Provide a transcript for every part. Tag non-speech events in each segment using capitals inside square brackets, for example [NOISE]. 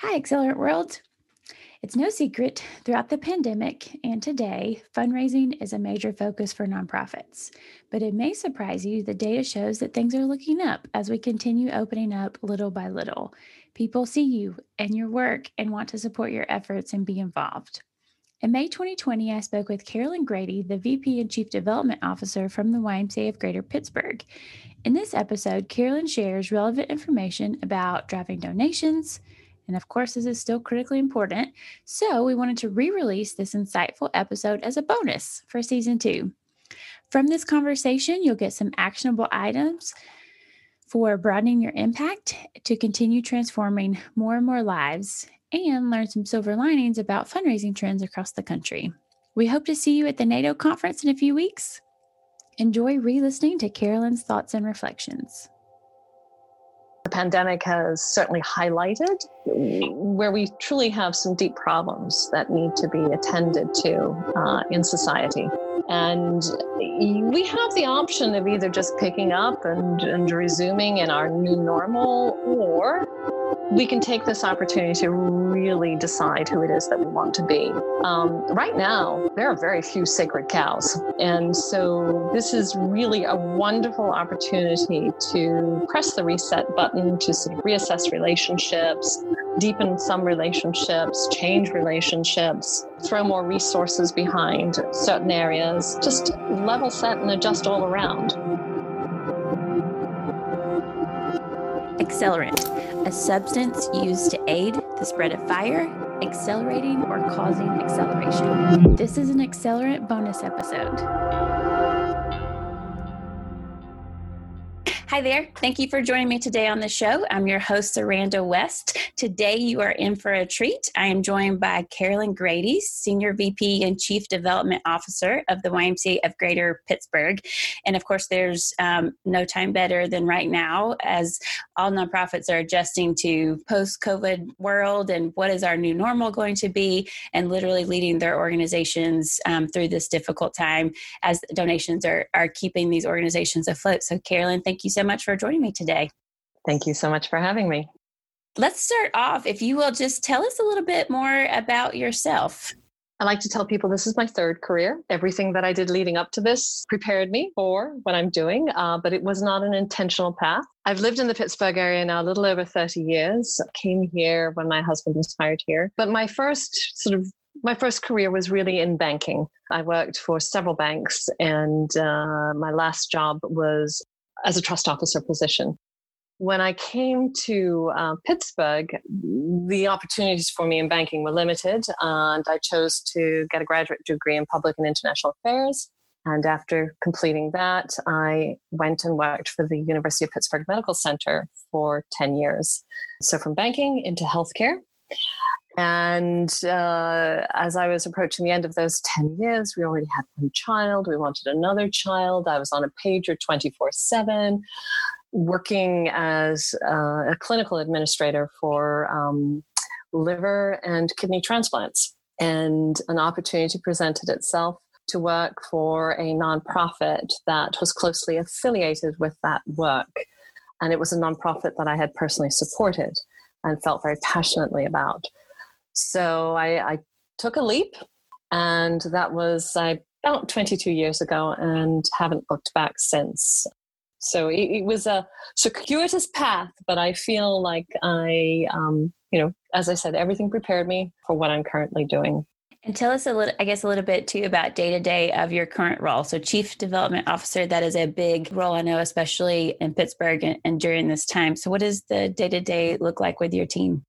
Hi, Accelerant World. It's no secret throughout the pandemic and today, fundraising is a major focus for nonprofits. But it may surprise you the data shows that things are looking up as we continue opening up little by little. People see you and your work and want to support your efforts and be involved. In May 2020, I spoke with Carolyn Grady, the VP and Chief Development Officer from the YMCA of Greater Pittsburgh. In this episode, Carolyn shares relevant information about driving donations, and of course, this is still critically important. So, we wanted to re release this insightful episode as a bonus for season two. From this conversation, you'll get some actionable items for broadening your impact to continue transforming more and more lives and learn some silver linings about fundraising trends across the country. We hope to see you at the NAYDO conference in a few weeks. Enjoy re listening to Carolyn's thoughts and reflections. The pandemic has certainly highlighted where we truly have some deep problems that need to be attended to uh, in society. And we have the option of either just picking up and, and resuming in our new normal, or we can take this opportunity to really decide who it is that we want to be. Um, right now, there are very few sacred cows. And so this is really a wonderful opportunity to press the reset button to sort of reassess relationships, deepen some relationships, change relationships, throw more resources behind certain areas, just level set and adjust all around. Accelerant, a substance used to aid the spread of fire, accelerating or causing acceleration. This is an accelerant bonus episode. Hi there. Thank you for joining me today on the show. I'm your host, Saranda West. Today, you are in for a treat. I am joined by Carolyn Grady, Senior VP and Chief Development Officer of the YMCA of Greater Pittsburgh. And of course, there's um, no time better than right now as all nonprofits are adjusting to post COVID world and what is our new normal going to be, and literally leading their organizations um, through this difficult time as donations are, are keeping these organizations afloat. So, Carolyn, thank you so much for joining me today. Thank you so much for having me. Let's start off, if you will just tell us a little bit more about yourself. I like to tell people this is my third career. Everything that I did leading up to this prepared me for what I'm doing, uh, but it was not an intentional path. I've lived in the Pittsburgh area now a little over 30 years. I came here when my husband was hired here. But my first sort of my first career was really in banking. I worked for several banks, and uh, my last job was as a trust officer position. When I came to uh, Pittsburgh, the opportunities for me in banking were limited, and I chose to get a graduate degree in public and international affairs. And after completing that, I went and worked for the University of Pittsburgh Medical Center for 10 years. So from banking into healthcare. And uh, as I was approaching the end of those 10 years, we already had one child. We wanted another child. I was on a pager 24 7, working as uh, a clinical administrator for um, liver and kidney transplants. And an opportunity presented itself to work for a nonprofit that was closely affiliated with that work. And it was a nonprofit that I had personally supported and felt very passionately about. So I, I took a leap, and that was about 22 years ago, and haven't looked back since. So it, it was a circuitous path, but I feel like I, um, you know, as I said, everything prepared me for what I'm currently doing. And tell us a little, I guess, a little bit too about day to day of your current role. So, Chief Development Officer, that is a big role, I know, especially in Pittsburgh and, and during this time. So, what does the day to day look like with your team?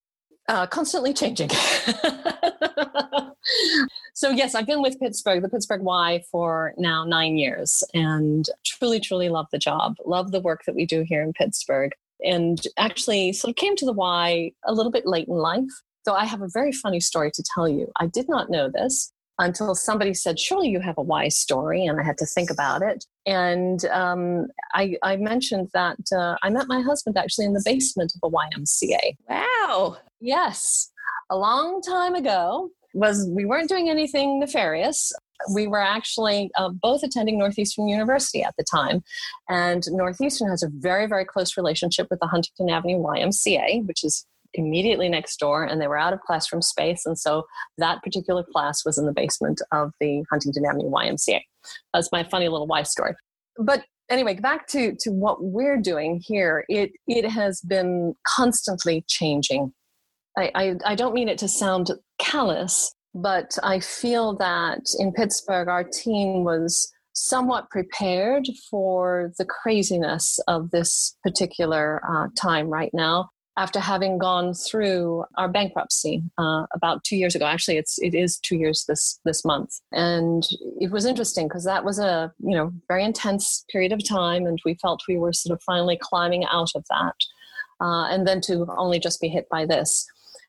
Uh, constantly changing. [LAUGHS] so yes, I've been with Pittsburgh, the Pittsburgh Y, for now nine years, and truly, truly love the job. Love the work that we do here in Pittsburgh, and actually sort of came to the Y a little bit late in life. So I have a very funny story to tell you. I did not know this until somebody said, Surely you have a Y story. And I had to think about it. And um, I, I, mentioned that uh, I met my husband actually in the basement of a YMCA. Wow. Yes. A long time ago was we weren't doing anything nefarious. We were actually uh, both attending Northeastern University at the time. And Northeastern has a very, very close relationship with the Huntington Avenue YMCA, which is immediately next door and they were out of classroom space. And so that particular class was in the basement of the Huntington Avenue YMCA. That's my funny little Y story. But anyway, back to, to what we're doing here, it, it has been constantly changing. I, I, I don't mean it to sound callous, but I feel that in Pittsburgh, our team was somewhat prepared for the craziness of this particular uh, time right now after having gone through our bankruptcy uh, about two years ago. Actually, it's it is two years this this month, and it was interesting because that was a you know very intense period of time, and we felt we were sort of finally climbing out of that, uh, and then to only just be hit by this,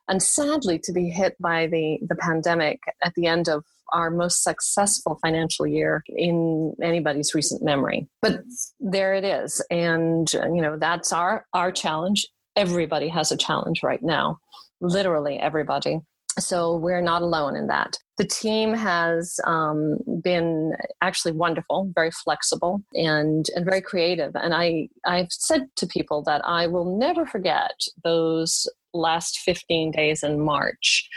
and sadly to be hit by the the pandemic at the end of our most successful financial year in anybody's recent memory. But there it is. And uh, you know that's our our challenge. Everybody has a challenge right now, literally everybody. So we're not alone in that. The team has um, been actually wonderful, very flexible, and and very creative. And I I've said to people that I will never forget those last 15 days in March.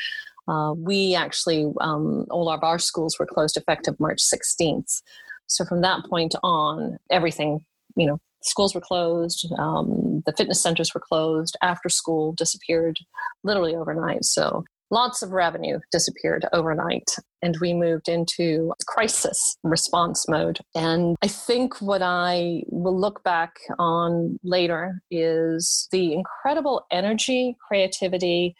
Uh, we actually um, all of our schools were closed effective March 16th. So from that point on, everything you know schools were closed, um, the fitness centers were closed, after school disappeared literally overnight. So lots of revenue disappeared overnight and we moved into crisis response mode and i think what i will look back on later is the incredible energy creativity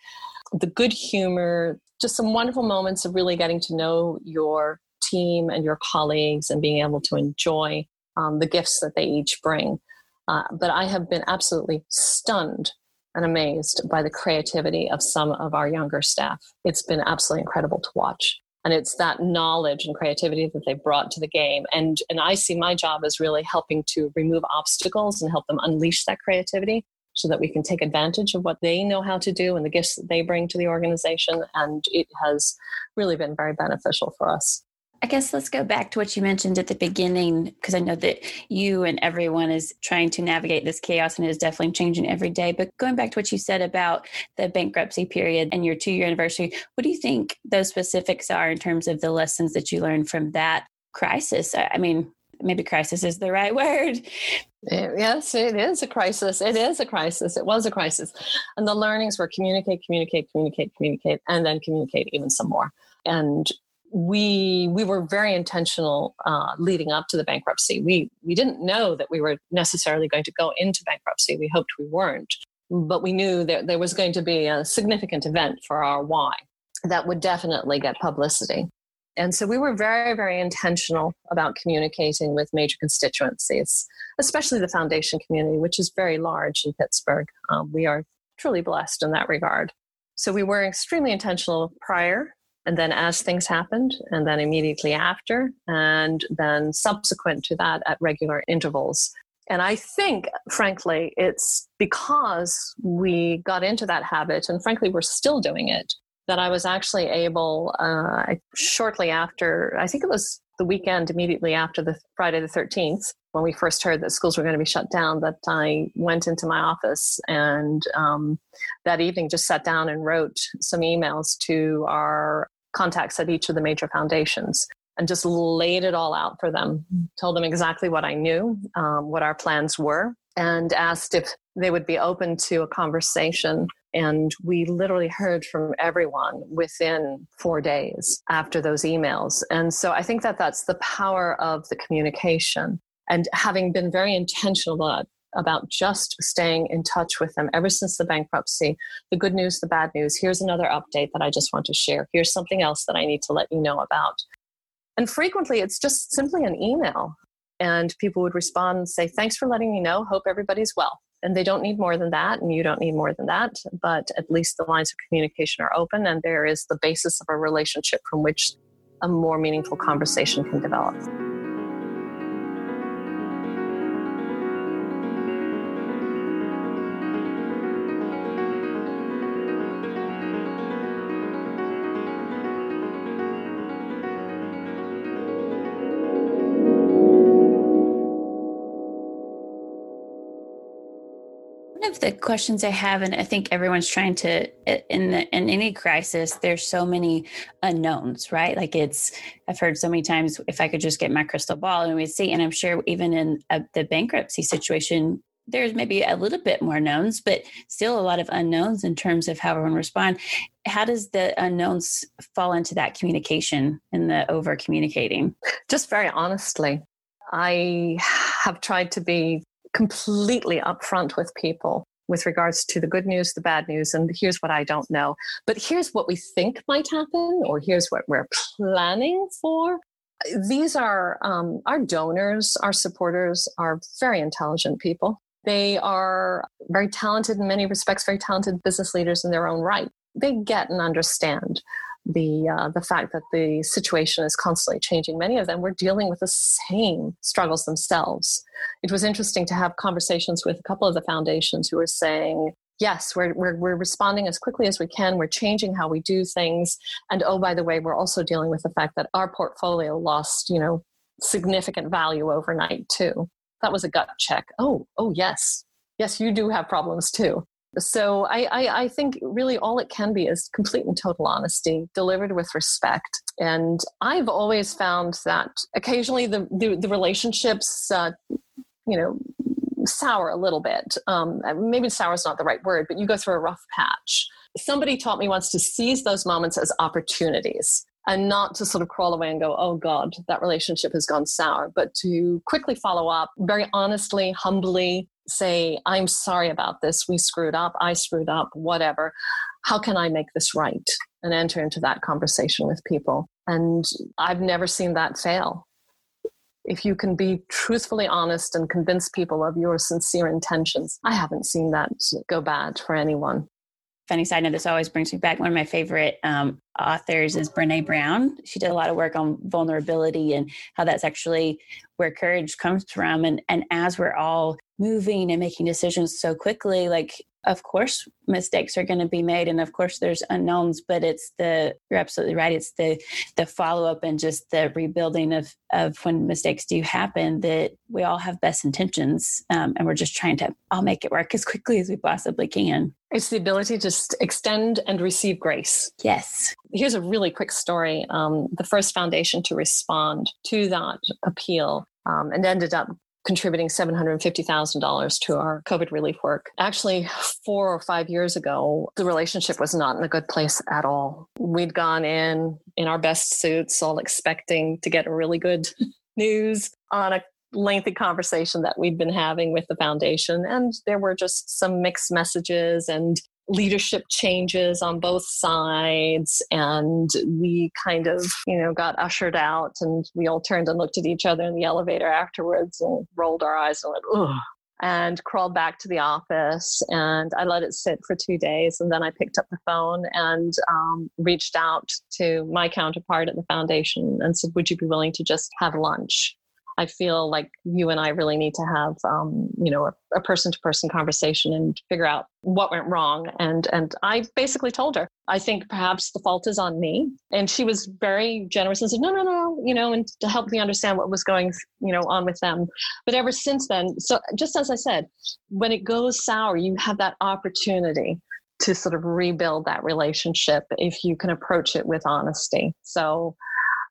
the good humor just some wonderful moments of really getting to know your team and your colleagues and being able to enjoy um, the gifts that they each bring. Uh, but I have been absolutely stunned and amazed by the creativity of some of our younger staff. It's been absolutely incredible to watch. And it's that knowledge and creativity that they brought to the game. And, and I see my job as really helping to remove obstacles and help them unleash that creativity so that we can take advantage of what they know how to do and the gifts that they bring to the organization. And it has really been very beneficial for us. I guess let's go back to what you mentioned at the beginning, because I know that you and everyone is trying to navigate this chaos and it is definitely changing every day. But going back to what you said about the bankruptcy period and your two year anniversary, what do you think those specifics are in terms of the lessons that you learned from that crisis? I mean, maybe crisis is the right [LAUGHS] word. Yes, it is a crisis. It is a crisis. It was a crisis. And the learnings were communicate, communicate, communicate, communicate, and then communicate even some more. And we we were very intentional uh, leading up to the bankruptcy. We we didn't know that we were necessarily going to go into bankruptcy. We hoped we weren't, but we knew that there was going to be a significant event for our Y that would definitely get publicity. And so we were very, very intentional about communicating with major constituencies, especially the foundation community, which is very large in Pittsburgh. Um, we are truly blessed in that regard. So we were extremely intentional prior and then as things happened, and then immediately after, and then subsequent to that at regular intervals. And I think, frankly, it's because we got into that habit, and frankly, we're still doing it, that I was actually able, uh, shortly after, I think it was the weekend immediately after the Friday the 13th, when we first heard that schools were going to be shut down, that I went into my office and um, that evening just sat down and wrote some emails to our contacts at each of the major foundations and just laid it all out for them. Told them exactly what I knew, um, what our plans were, and asked if they would be open to a conversation. And we literally heard from everyone within four days after those emails. And so I think that that's the power of the communication. And having been very intentional about just staying in touch with them ever since the bankruptcy. The good news, the bad news. Here's another update that I just want to share. Here's something else that I need to let you know about. And frequently, it's just simply an email. And people would respond and say, Thanks for letting me know. Hope everybody's well. And they don't need more than that, and you don't need more than that. But at least the lines of communication are open, and there is the basis of a relationship from which a more meaningful conversation can develop. Of the questions I have, and I think everyone's trying to in the in any crisis, there's so many unknowns, right? Like it's I've heard so many times, if I could just get my crystal ball and we'd see, and I'm sure even in a, the bankruptcy situation, there's maybe a little bit more knowns, but still a lot of unknowns in terms of how everyone respond. How does the unknowns fall into that communication and the over communicating? Just very honestly, I have tried to be completely upfront with people with regards to the good news, the bad news, and here's what I don't know. But here's what we think might happen, or here's what we're planning for. These are um, our donors, our supporters are very intelligent people. They are very talented in many respects, very talented business leaders in their own right. They get and understand the uh, the fact that the situation is constantly changing. Many of them were dealing with the same struggles themselves. It was interesting to have conversations with a couple of the foundations who were saying, "Yes, we're we're, we're responding as quickly as we can. We're changing how we do things, and oh, by the way, we're also dealing with the fact that our portfolio lost, you know, significant value overnight too." That was a gut check. Oh, oh yes, yes, you do have problems too. So I, I, I, think really all it can be is complete and total honesty delivered with respect. And I've always found that occasionally the, the, the relationships, uh, you know, sour a little bit. Um, maybe sour is not the right word, but you go through a rough patch. Somebody taught me once to seize those moments as opportunities and not to sort of crawl away and go, oh God, that relationship has gone sour, but to quickly follow up very honestly, humbly, say, I'm sorry about this. We screwed up. I screwed up, whatever. How can I make this right? And enter into that conversation with people. And I've never seen that fail. If you can be truthfully honest and convince people of your sincere intentions, I haven't seen that go bad for anyone funny side note this always brings me back one of my favorite um, authors is brene brown she did a lot of work on vulnerability and how that's actually where courage comes from and and as we're all moving and making decisions so quickly like of course mistakes are going to be made and of course there's unknowns but it's the you're absolutely right it's the the follow up and just the rebuilding of of when mistakes do happen that we all have best intentions um, and we're just trying to i'll make it work as quickly as we possibly can. It's the ability to extend and receive grace. Yes. Here's a really quick story um, the first foundation to respond to that appeal um, and ended up contributing $750,000 to our COVID relief work. Actually, four or five years ago, the relationship was not in a good place at all. We'd gone in in our best suits, all expecting to get really good [LAUGHS] news on a lengthy conversation that we'd been having with the foundation. And there were just some mixed messages and leadership changes on both sides and we kind of you know got ushered out and we all turned and looked at each other in the elevator afterwards and rolled our eyes and went ugh and crawled back to the office and i let it sit for two days and then i picked up the phone and um, reached out to my counterpart at the foundation and said would you be willing to just have lunch I feel like you and I really need to have, um, you know, a person to person conversation and figure out what went wrong. And and I basically told her, I think perhaps the fault is on me. And she was very generous and said, no, no, no, you know, and to help me understand what was going, you know, on with them. But ever since then, so just as I said, when it goes sour, you have that opportunity to sort of rebuild that relationship if you can approach it with honesty. So,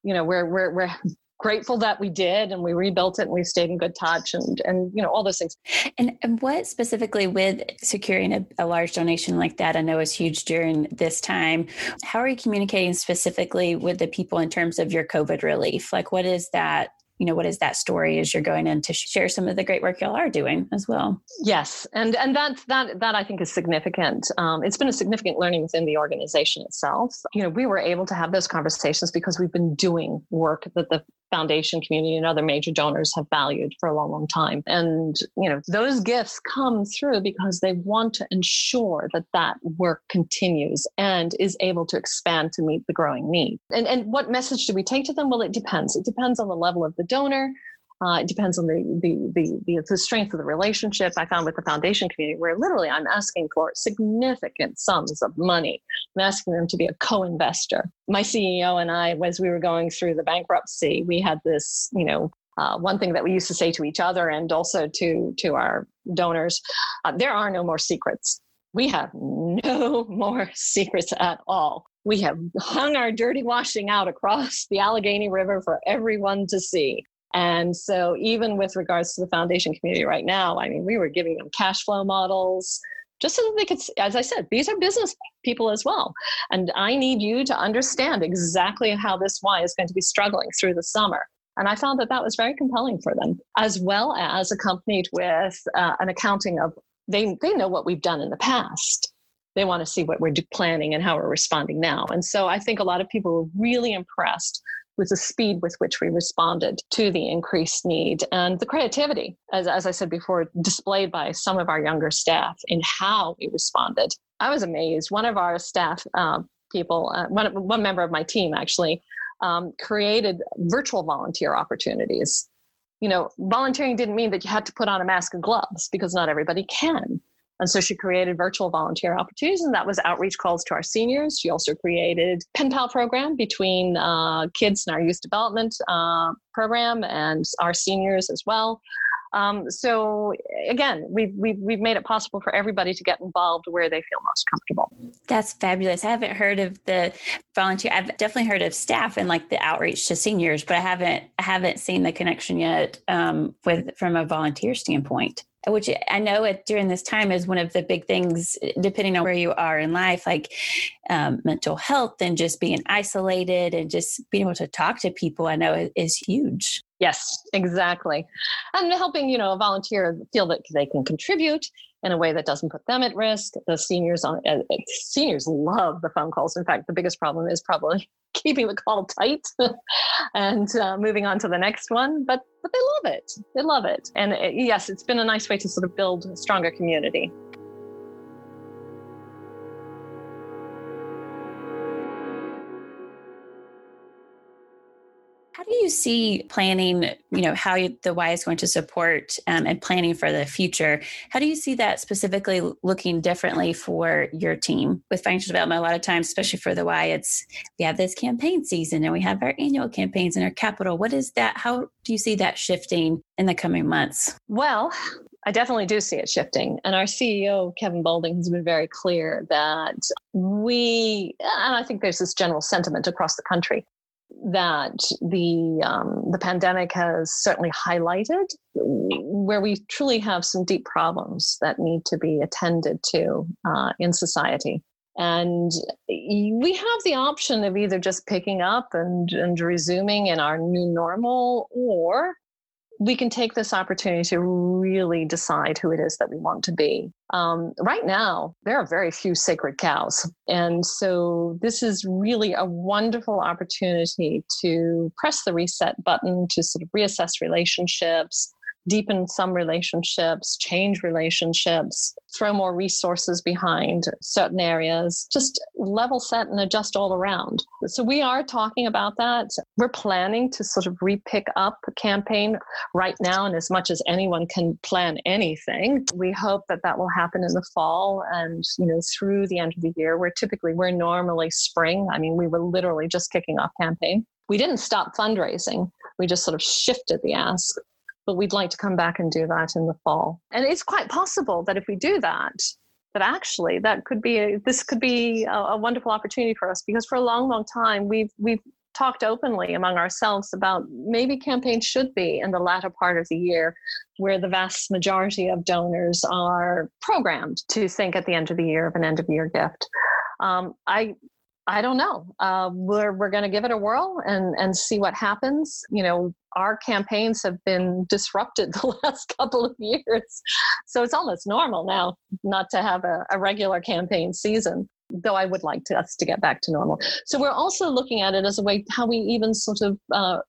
you know, we're we're we're grateful that we did and we rebuilt it and we stayed in good touch and and you know all those things. And, and what specifically with securing a, a, large donation like that i know is huge during this time how are you communicating specifically with the people in terms of your covid relief? Like what is that you know what is that story as you're going in to share some of the great work y'all are doing as well? Yes. And and that that that i think is significant. Um, it's been a significant learning within the organization itself. You know we were able to have those conversations because we've been doing work that the foundation community and other major donors have valued for a long long time. And you know those gifts come through because they want to ensure that that work continues and is able to expand to meet the growing need. And and what message do we take to them? Well it depends. It depends on the level of the donor uh, it depends on the, the, the, the, the strength of the relationship I found with the foundation community, where literally I'm asking for significant sums of money. I'm asking them to be a co investor. My CEO and I, as we were going through the bankruptcy, we had this, you know, uh, one thing that we used to say to each other and also to to our donors uh, there are no more secrets we have no [LAUGHS] more secrets at all we have hung our dirty washing out across the allegheny river for everyone to see and so even with regards to the foundation community right now i mean we were giving them cash flow models just so that they could, as I said, these are business people as well. And I need you to understand exactly how this Y is going to be struggling through the summer. And I found that that was very compelling for them, as well as accompanied with uh, an accounting of they, they know what we've done in the past. They want to see what we're planning and how we're responding now. And so I think a lot of people were really impressed with the speed with which we responded to the increased need and the creativity, as, as I said before, displayed by some of our younger staff in how we responded. I was amazed. One of our staff uh, people, uh, one, one member of my team actually, um, created virtual volunteer opportunities. You know, volunteering didn't mean that you had to put on a mask and gloves because not everybody can. And so she created virtual volunteer opportunities, and that was outreach calls to our seniors. She also created pen pal program between uh, kids in our youth development uh, program and our seniors as well. Um, so again, we've, we've, we've made it possible for everybody to get involved where they feel most comfortable. That's fabulous. I haven't heard of the volunteer. I've definitely heard of staff and like the outreach to seniors, but I haven't, I haven't seen the connection yet um, with, from a volunteer standpoint which I know during this time is one of the big things, depending on where you are in life, like um, mental health and just being isolated and just being able to talk to people. I know is huge. Yes, exactly. And helping, you know, a volunteer feel that they can contribute in a way that doesn't put them at risk. The seniors on uh, seniors love the phone calls. In fact, the biggest problem is probably [LAUGHS] keeping the call tight [LAUGHS] and uh, moving on to the next one. But but they love it. They love it. And it, uh, yes, it's been a nice way to sort of build a stronger community. You see planning, you know, how the Y is going to support um, and planning for the future? How do you see that specifically looking differently for your team with financial development? A lot of times, especially for the Y, it's we have this campaign season and we have our annual campaigns and our capital. What is that? How do you see that shifting in the coming months? Well, I definitely do see it shifting. And our CEO, Kevin Bolding, has been very clear that we, and I think there's this general sentiment across the country, that the um, the pandemic has certainly highlighted where we truly have some deep problems that need to be attended to uh, in society. And we have the option of either just picking up and, and resuming in our new normal or we can take this opportunity to really decide who it is that we want to be. Um, right now, there are very few sacred cows. And so, this is really a wonderful opportunity to press the reset button to sort of reassess relationships, deepen some relationships, change relationships, throw more resources behind certain areas, just level set and adjust all around. So we are talking about that. We're planning to sort of repick up a campaign right now, and as much as anyone can plan anything, we hope that that will happen in the fall and you know through the end of the year. We're typically we're normally spring. I mean, we were literally just kicking off campaign. We didn't stop fundraising. We just sort of shifted the ask but we'd like to come back and do that in the fall. And it's quite possible that if we do that, that actually that could be a, this could be a, a wonderful opportunity for us because for a long, long time we've we've talked openly among ourselves about maybe campaigns should be in the latter part of the year where the vast majority of donors are programmed to think at the end of the year of an end of year gift. Um, I I don't know. Uh, we're we're going to give it a whirl and and see what happens. You know, our campaigns have been disrupted [LAUGHS] the last couple of years, so it's almost normal now not to have a, a regular campaign season. Though I would like to, us to get back to normal. So we're also looking at it as a way how we even sort of uh,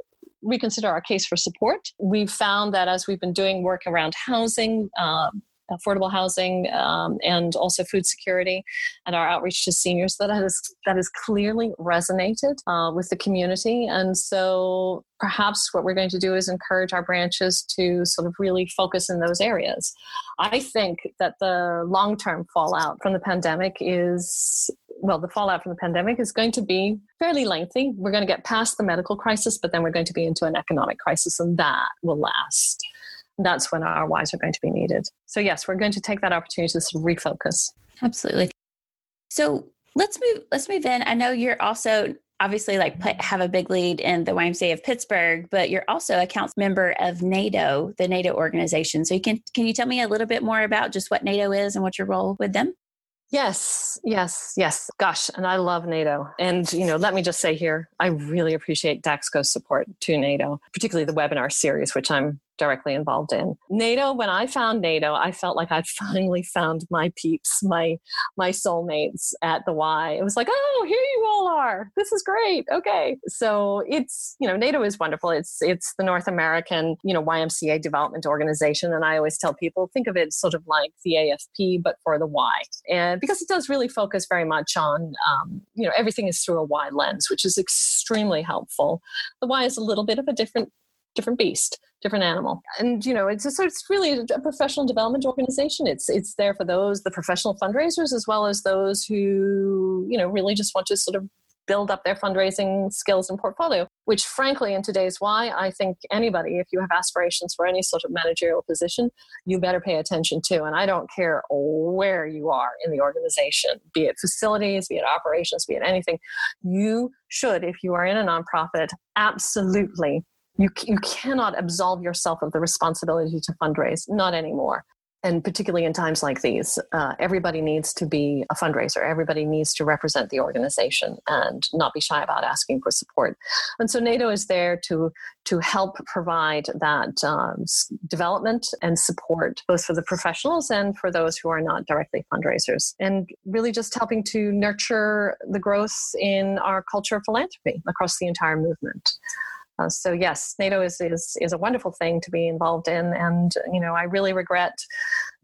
reconsider our case for support. We've found that as we've been doing work around housing, uh, affordable housing um, and also food security and our outreach to seniors that has that has clearly resonated uh, with the community and so perhaps what we're going to do is encourage our branches to sort of really focus in those areas i think that the long-term fallout from the pandemic is well, the fallout from the pandemic is going to be fairly lengthy. We're going to get past the medical crisis, but then we're going to be into an economic crisis, and that will last. That's when our Ys are going to be needed. So, yes, we're going to take that opportunity to sort of refocus. Absolutely. So, let's move let's move in i know you're also obviously like have a big lead in the YMCA of Pittsburgh, but you're also a council member of NAYDO, the NAYDO organization. So you can can you tell me a little bit more about just what NAYDO is and what your role with them? Yes, yes, yes. Gosh, and I love NAYDO. And you know, let me just say here, I really appreciate Daxco's support to NAYDO, particularly the webinar series, which I'm directly involved in. NAYDO, when I found NAYDO, I felt like I'd [LAUGHS] finally found my peeps, my my soulmates at the Y. It was like, oh, here you all are. This is great. Okay. So it's, you know, NAYDO is wonderful. It's it's the North American, you know, YMCA development organization. And I always tell people, think of it sort of like the AFP, but for the Y. And because it does really focus very much on um, you know, everything is through a Y lens, which is extremely helpful. The Y is a little bit of a different different beast different animal and you know it's so. it's really a professional development organization it's it's there for those the professional fundraisers as well as those who you know really just want to sort of build up their fundraising skills and portfolio which frankly in today's why, I think anybody if you have aspirations for any sort of managerial position you better pay attention to and i don't care where you are in the organization be it facilities be it operations be it anything you should if you are in a nonprofit absolutely you, you cannot absolve yourself of the responsibility to fundraise, not anymore. And particularly in times like these, uh, everybody needs to be a fundraiser. Everybody needs to represent the organization and not be shy about asking for support. And so NAYDO is there to to help provide that um, development and support, both for the professionals and for those who are not directly fundraisers, and really just helping to nurture the growth in our culture of philanthropy across the entire movement. Uh, so yes, NAYDO is, is is a wonderful thing to be involved in, and you know I really regret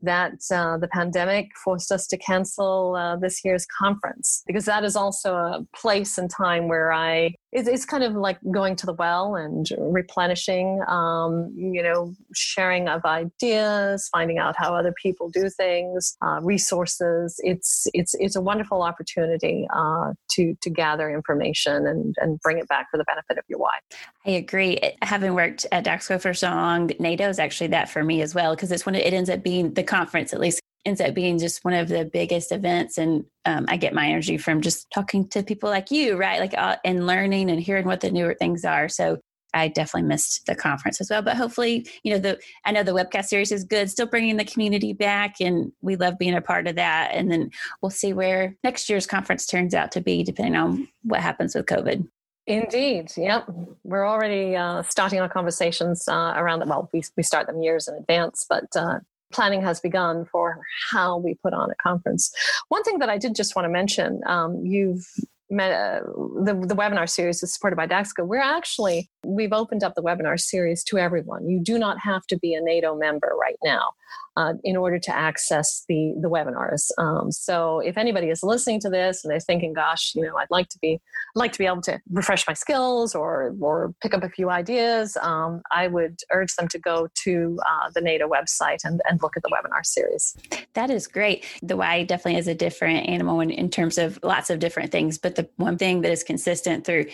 that uh, the pandemic forced us to cancel uh, this year's conference because that is also a place and time where I it's, it's kind of like going to the well and replenishing, um, you know, sharing of ideas, finding out how other people do things, uh, resources. It's it's it's a wonderful opportunity uh, to to gather information and and bring it back for the benefit of your wife. I agree. Having worked at Daxco for so long, NAYDO is actually that for me as well because it's when it ends up being the conference at least ends up being just one of the biggest events and um, i get my energy from just talking to people like you right like uh, and learning and hearing what the newer things are so i definitely missed the conference as well but hopefully you know the i know the webcast series is good still bringing the community back and we love being a part of that and then we'll see where next year's conference turns out to be depending on what happens with covid Indeed. Yep. We're already uh, starting our conversations uh, around that. Well, we, we start them years in advance, but uh, planning has begun for how we put on a conference. One thing that I did just want to mention, um, you've met, uh, the, the webinar series is supported by Daxco. We're actually, we've opened up the webinar series to everyone. You do not have to be a NAYDO member right now uh, in order to access the the webinars. Um, so if anybody is listening to this and they're thinking, "Gosh, you know, I'd like to be like to be able to refresh my skills or or pick up a few ideas," um, I would urge them to go to uh, the NAYDO website and, and look at the webinar series. That is great. The Y definitely is a different animal in, in terms of lots of different things, but the one thing that is consistent through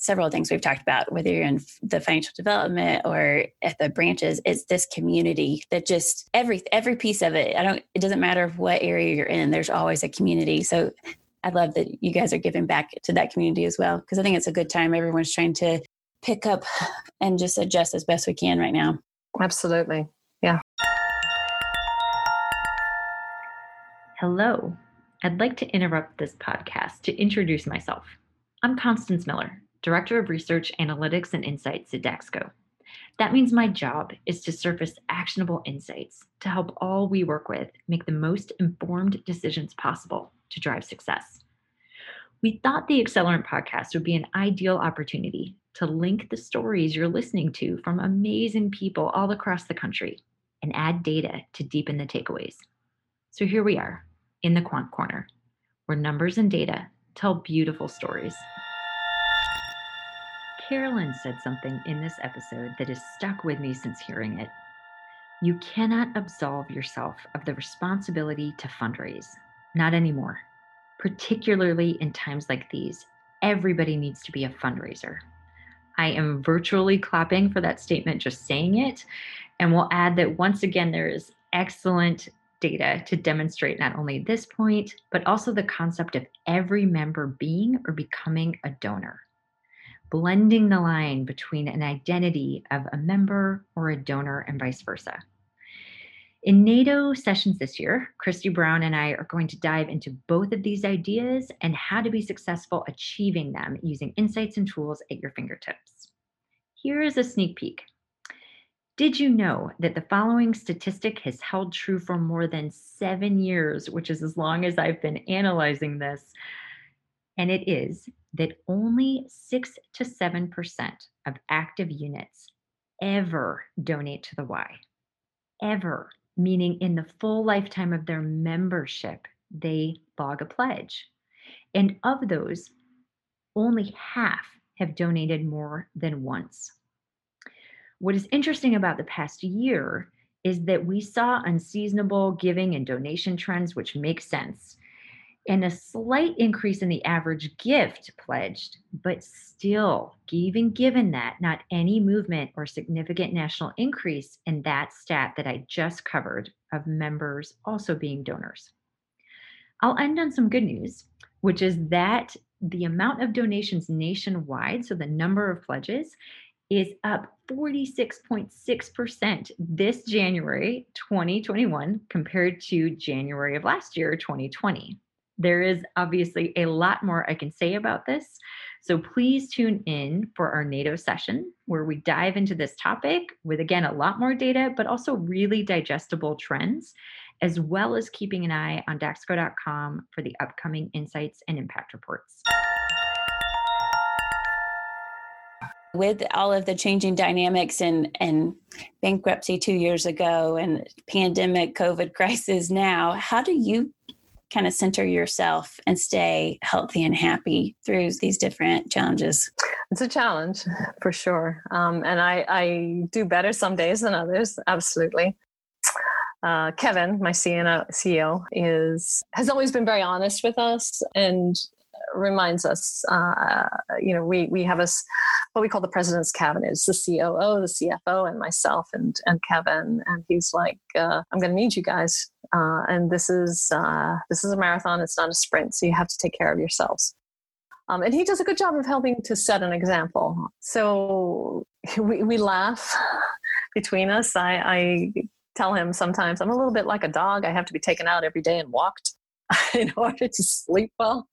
several things we've talked about, whether you're in the financial development or at the branches, it's this community that just every every piece of it. I don't. It doesn't matter what area you're in. There's always a community. So I love that you guys are giving back to that community as well because I think it's a good time. Everyone's trying to pick up and just adjust as best we can right now. Absolutely. Yeah. Hello. I'd like to interrupt this podcast to introduce myself. I'm Constance Miller, Director of Research, Analytics, and Insights at Daxco. That means my job is to surface actionable insights to help all we work with make the most informed decisions possible to drive success. We thought the Accelerant podcast would be an ideal opportunity to link the stories you're listening to from amazing people all across the country and add data to deepen the takeaways. So here we are in the Quant Corner, where numbers and data tell beautiful stories. Carolyn said something in this episode that has stuck with me since hearing it. You cannot absolve yourself of the responsibility to fundraise. Not anymore. particularly in times like these. Everybody needs to be a fundraiser. I am virtually clapping for that statement, just saying it. And we'll add that once again, there is excellent data to demonstrate not only this point, but also the concept of every member being or becoming a donor, blending the line between an identity of a member or a donor and vice versa. In NAYDO sessions this year, Christy Brown and I are going to dive into both of these ideas and how to be successful achieving them using insights and tools at your fingertips. Here is a sneak peek. Did you know that the following statistic has held true for more than seven years, which is as long as I've been analyzing this? And it is that only 6 to 7% of active units ever donate to the Y. Ever meaning in the full lifetime of their membership, they log a pledge. And of those, only half have donated more than once. What is interesting about the past year is that we saw unseasonable giving and donation trends, which make sense and a slight increase in the average gift pledged, but still, even given that, not any movement or significant national increase in that stat that I just covered of members also being donors. I'll end on some good news, which is that the amount of donations nationwide, so the number of pledges, is up 46.6% this January 2021 compared to January of last year, 2020. There is obviously a lot more I can say about this. So please tune in for our NAYDO session where we dive into this topic with, again, a lot more data, but also really digestible trends, as well as keeping an eye on Daxco.com for the upcoming insights and impact reports. with all of the changing dynamics and and bankruptcy two years ago and pandemic covid [LAUGHS] crisis now how do you kind of center yourself and stay healthy and happy through these different challenges? It's a challenge for sure. Um, and I, I do better some days than others, absolutely. Uh, Kevin, my CEO, is has always been very honest with us and reminds us. Uh, you know, we we have us what we call the president's cabinet. It's the COO, the CFO, and myself and and Kevin. And he's like, uh, "I'm going to need you guys uh, and this is uh, this is a marathon. It's not a sprint, so you have to take care of yourselves. Um, and he does a good job of helping to set an example. So [LAUGHS] we, we laugh [LAUGHS] between us. I, I tell him sometimes I'm a little bit like a dog. I have to be taken out every day and walked [LAUGHS] in order to sleep well.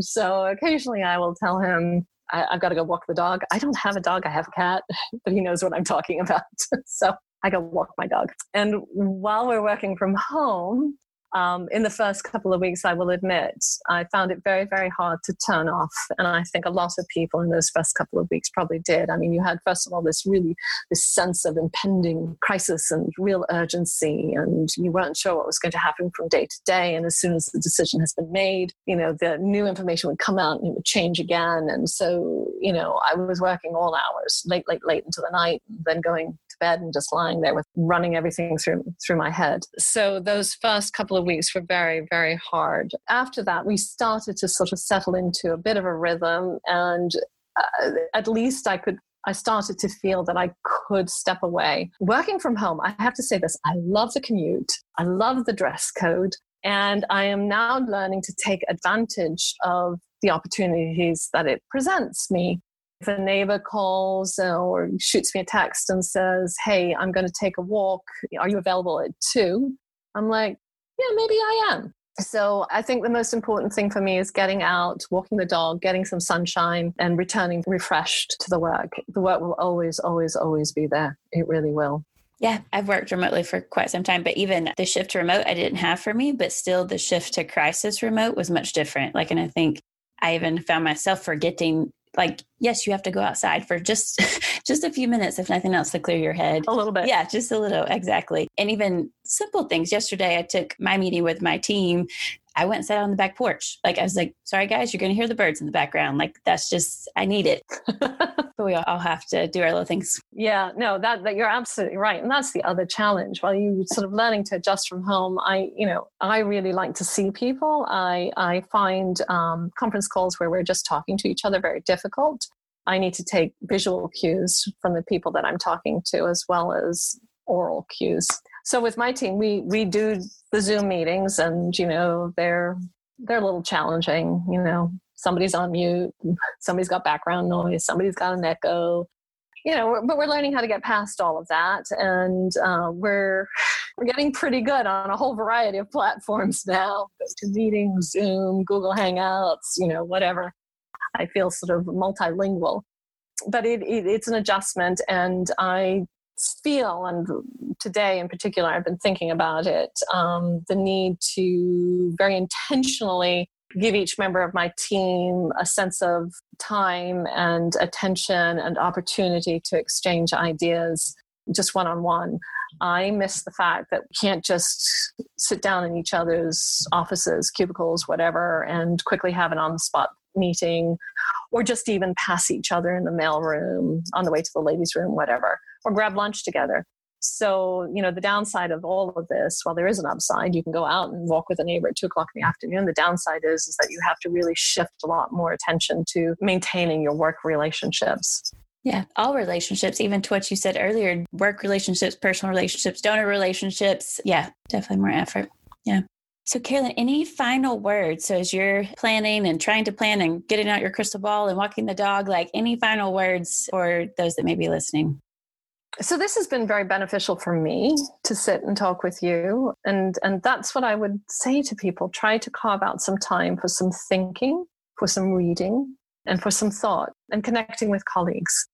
So occasionally I will tell him, I, have got to go walk the dog. I don't have a dog, I have a cat, [LAUGHS] but he knows what I'm talking about. [LAUGHS] so I go walk my dog. And while we're working from home, um, in the first couple of weeks, I will admit, I found it very, very hard to turn off. And I think a lot of people in those first couple of weeks probably did. I mean, you had, first of all, this really, this sense of impending crisis and real urgency, and you weren't sure what was going to happen from day to day. And as soon as the decision has been made, you know, the new information would come out and it would change again. And so, you know, I was working all hours, late, late, late into the night, then going bed and just lying there with running everything through, through my head. So those first couple of weeks were very, very hard. After that, we started to sort of settle into a bit of a rhythm, and uh, at least I could. I started to feel that I could step away. Working from home, I have to say this I love the commute, I love the dress code, and I am now learning to take advantage of the opportunities that it presents me. If a neighbor calls uh, or shoots me a text and says, Hey, I'm going to take a walk, are you available at two? I'm like, yeah, maybe I am. So I think the most important thing for me is getting out, walking the dog, getting some sunshine, and returning refreshed to the work. The work will always, always, always be there. It really will. Yeah, I've worked remotely for quite some time, but even the shift to remote I didn't have for me, but still the shift to crisis remote was much different. Like, and I think I even found myself forgetting like yes you have to go outside for just [LAUGHS] just a few minutes if nothing else to clear your head. A little bit. Yeah just a little exactly. And even simple things. Yesterday i took my meeting with my team I went and sat on the back porch. Like I was like, sorry guys, you're going to hear the birds in the background. Like that's just, I need it. [LAUGHS] but we all have to do our little things. Yeah, no, that, that you're absolutely right. And that's the other challenge. While you sort of learning to adjust from home, I, you know, I really like to see people. I, I find um, conference calls where we're just talking to each other very difficult. I need to take visual cues from the people that I'm talking to as well as oral cues. So with my team, we we do the Zoom meetings, and you know they're they're a little challenging. You know, somebody's on mute, [LAUGHS] somebody's got background noise, somebody's got an echo. You know, but we're learning how to get past all of that, and uh, we're [LAUGHS] we're getting pretty good on a whole variety of platforms now. To meetings, Zoom, Google Hangouts, you know, whatever. I feel sort of multilingual, but it, it, it's an adjustment, and I feel, and today in particular, I've been thinking about it, um, the need to very intentionally give each member of my team a sense of time and attention and opportunity to exchange ideas just one on one. I miss the fact that we can't just sit down in each other's offices, cubicles, whatever, and quickly have an on the spot meeting or just even pass each other in the mail room on the way to the ladies' room, whatever, or grab lunch together. So, you know, the downside of all of this, while there is an upside, you can go out and walk with a neighbor at two o'clock in the afternoon. The downside is, is that you have to really shift a lot more attention to maintaining your work relationships. Yeah, all relationships, even to what you said earlier work relationships, personal relationships, donor relationships. Yeah, definitely more effort. Yeah. So, Carolyn, any final words? So, as you're planning and trying to plan and getting out your crystal ball and walking the dog, like any final words for those that may be listening? So, this has been very beneficial for me to sit and talk with you. And, and that's what I would say to people. Try to carve out some time for some thinking, for some reading, and for some thought and connecting with colleagues.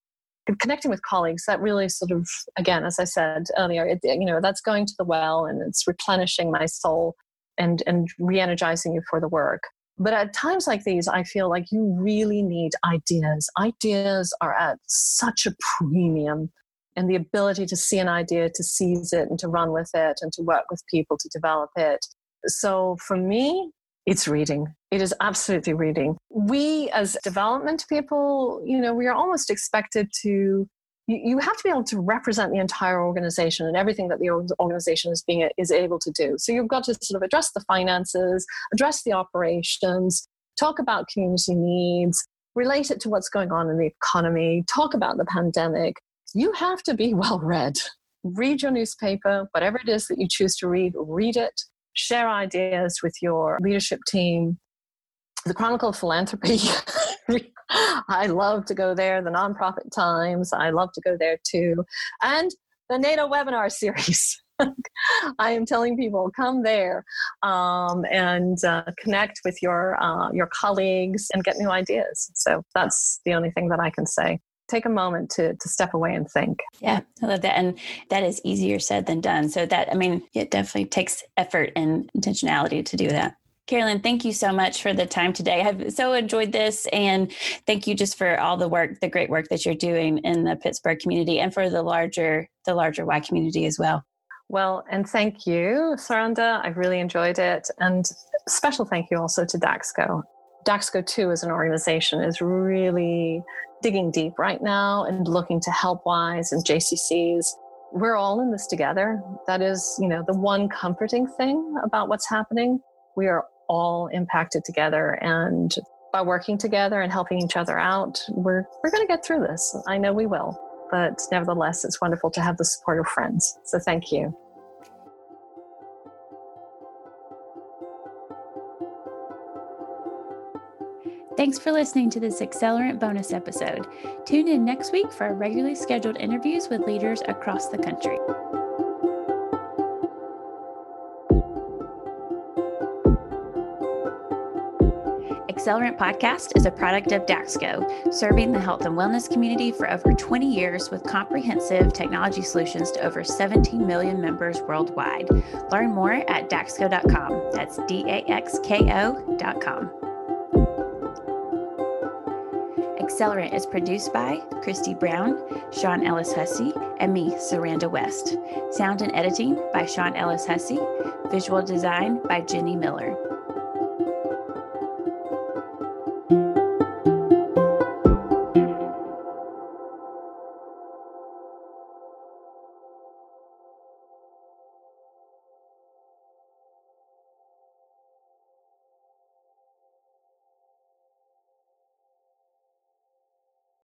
Connecting with colleagues that really sort of again as i said earlier it, you know that's going to the well and it's replenishing my soul and and re-energizing you for the work. But at times like these i feel like you really need ideas. Ideas are at such a premium and the ability to see an idea to seize it and to run with it and to work with people to develop it so for me it's reading it is absolutely reading we as development people you know we are almost expected to you, have to be able to represent the entire organization and everything that the organization is being is able to do. So you've got to sort of address the finances, address the operations, talk about community needs, relate it to what's going on in the economy, talk about the pandemic. You have to be [LAUGHS] well read. Read your newspaper, whatever it is that you choose to read, read it, share ideas with your leadership team. The Chronicle of Philanthropy [LAUGHS] I love to go there. The Nonprofit Times, I love to go there too. And the NAYDO webinar series. [LAUGHS] I am telling people come there um, and uh, connect with your uh, your colleagues and get new ideas. So that's the only thing that I can say. Take a moment to to step away and think. Yeah, I love that, and that is easier said than done. So that I mean, it definitely takes effort and intentionality to do that. Carolyn, thank you so much for the time today. I've so enjoyed this and thank you just for all the work, the great work that you're doing in the Pittsburgh community and for the larger the larger Y community as well. Well, and thank you, Saranda. I really enjoyed it. And special thank you also to Daxko. Daxko 2 as an organization is really digging deep right now and looking to help Ys and JCCs. We're all in this together. That is, you know, the one comforting thing about what's happening. We are all impacted together and by working together and helping each other out we're we're going to get through this i know we will but nevertheless it's wonderful to have the support of friends so thank you Thanks for listening to this Accelerant bonus episode. Tune in next week for our regularly scheduled interviews with leaders across the country. Accelerant Podcast is a product of Daxko, serving the health and wellness community for over 20 years with comprehensive technology solutions to over 17 million members worldwide. Learn more at daxko.com. That's D A X K O.com. Accelerant is produced by Christy Brown, Sean Ellis Hussey, and me, Saranda West. Sound and editing by Sean Ellis Hussey. Visual design by Jenny Miller.